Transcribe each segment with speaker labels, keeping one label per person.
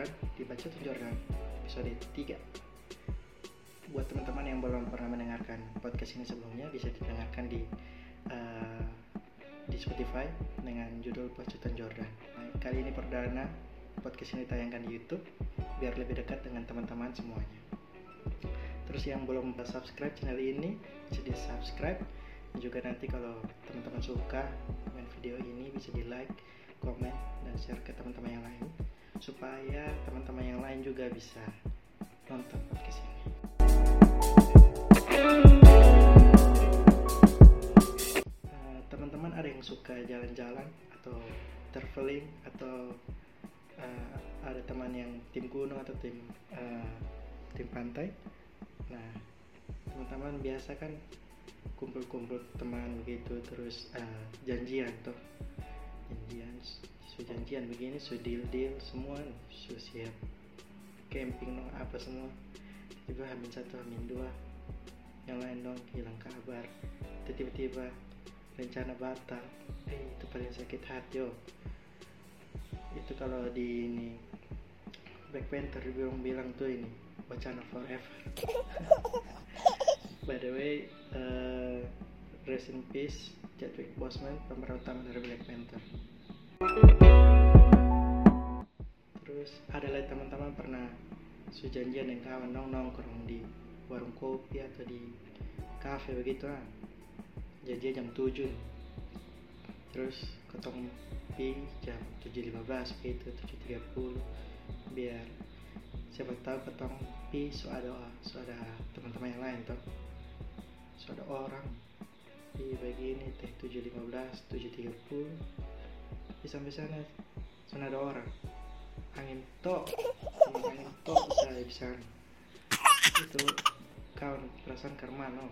Speaker 1: Jordan di Bacot Jordan episode 3 buat teman-teman yang belum pernah mendengarkan podcast ini sebelumnya bisa didengarkan di uh, di Spotify dengan judul Pacutan Jordan. Nah, kali ini perdana podcast ini tayangkan di YouTube biar lebih dekat dengan teman-teman semuanya. Terus yang belum subscribe channel ini bisa di subscribe Dan juga nanti kalau teman-teman suka dengan video ini bisa di like, komen, dan share ke teman-teman yang lain supaya teman-teman yang lain juga bisa nonton podcast ini. Eh, teman-teman ada yang suka jalan-jalan atau traveling atau uh, ada teman yang tim gunung atau tim uh, tim pantai nah teman-teman biasa kan kumpul-kumpul teman begitu terus uh, janjian tuh janjian su janjian begini su deal deal semua su siap. Camping dong apa semua. Tiba hamil satu hamil dua. Yang lain dong hilang kabar. Tiba-tiba rencana batal. Eh itu paling sakit hati yo. Itu kalau di ini Black Panther bilang bilang tuh ini wacana forever. By the way uh, rest in peace Chadwick Boseman pemeran utama dari Black Panther. Terus ada lagi teman-teman pernah sujanjian dengan kawan nong nongkrong di warung kopi atau di kafe begitu ah. Jadi jam 7 terus ketemu pi jam 7.15 begitu 7.30 biar siapa tahu ketemu pi so ada so ada teman-teman yang lain toh. So ada orang di begini teh 7.15 7.30 di sampai sana sana ada orang. Angin tok angin tok saya bisa itu kawan perasaan karma no.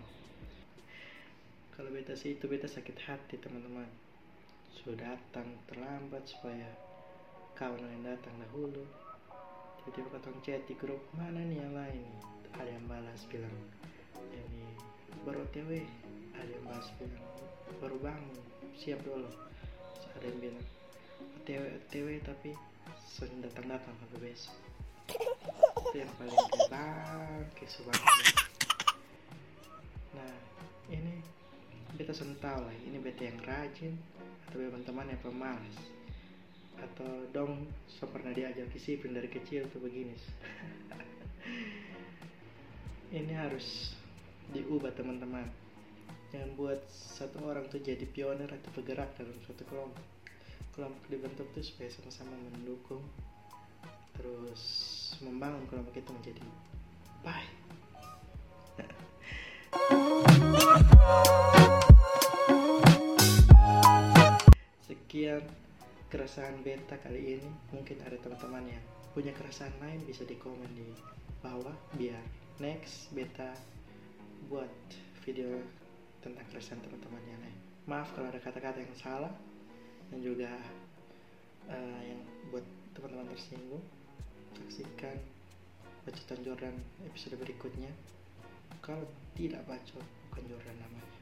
Speaker 1: Kalau beta sih itu beta sakit hati teman-teman. Sudah datang terlambat supaya kawan yang datang dahulu. Tiba-tiba ketemu chat di grup mana nih yang lain? Ada yang balas bilang ini baru TW ada yang balas bilang baru bangun. Siap dulu. Ada yang bilang TW TW tapi sudah datang datang sampai besok. Itu yang paling kebang kesubahan nah ini beta tahu lah ini beta yang rajin atau teman-teman yang pemalas. Atau dong so pernah diajar disiplin dari kecil tuh begini. Ini harus diubah teman-teman. Jangan buat satu orang tuh jadi pionir atau penggerak dalam suatu kelompok. Kelompok dibentuk tuh supaya sama-sama mendukung terus membangun kelompok itu menjadi baik. Sekian keresahan beta kali ini. Mungkin ada teman-teman yang punya keresahan lain bisa di komen di bawah. Biar next beta buat video tentang keresahan teman-teman yang lain. Maaf kalau ada kata-kata yang salah dan juga uh, yang buat teman-teman tersinggung. Saksikan bacotan Jordan episode berikutnya. Kalau tidak bacot bukan Jordan namanya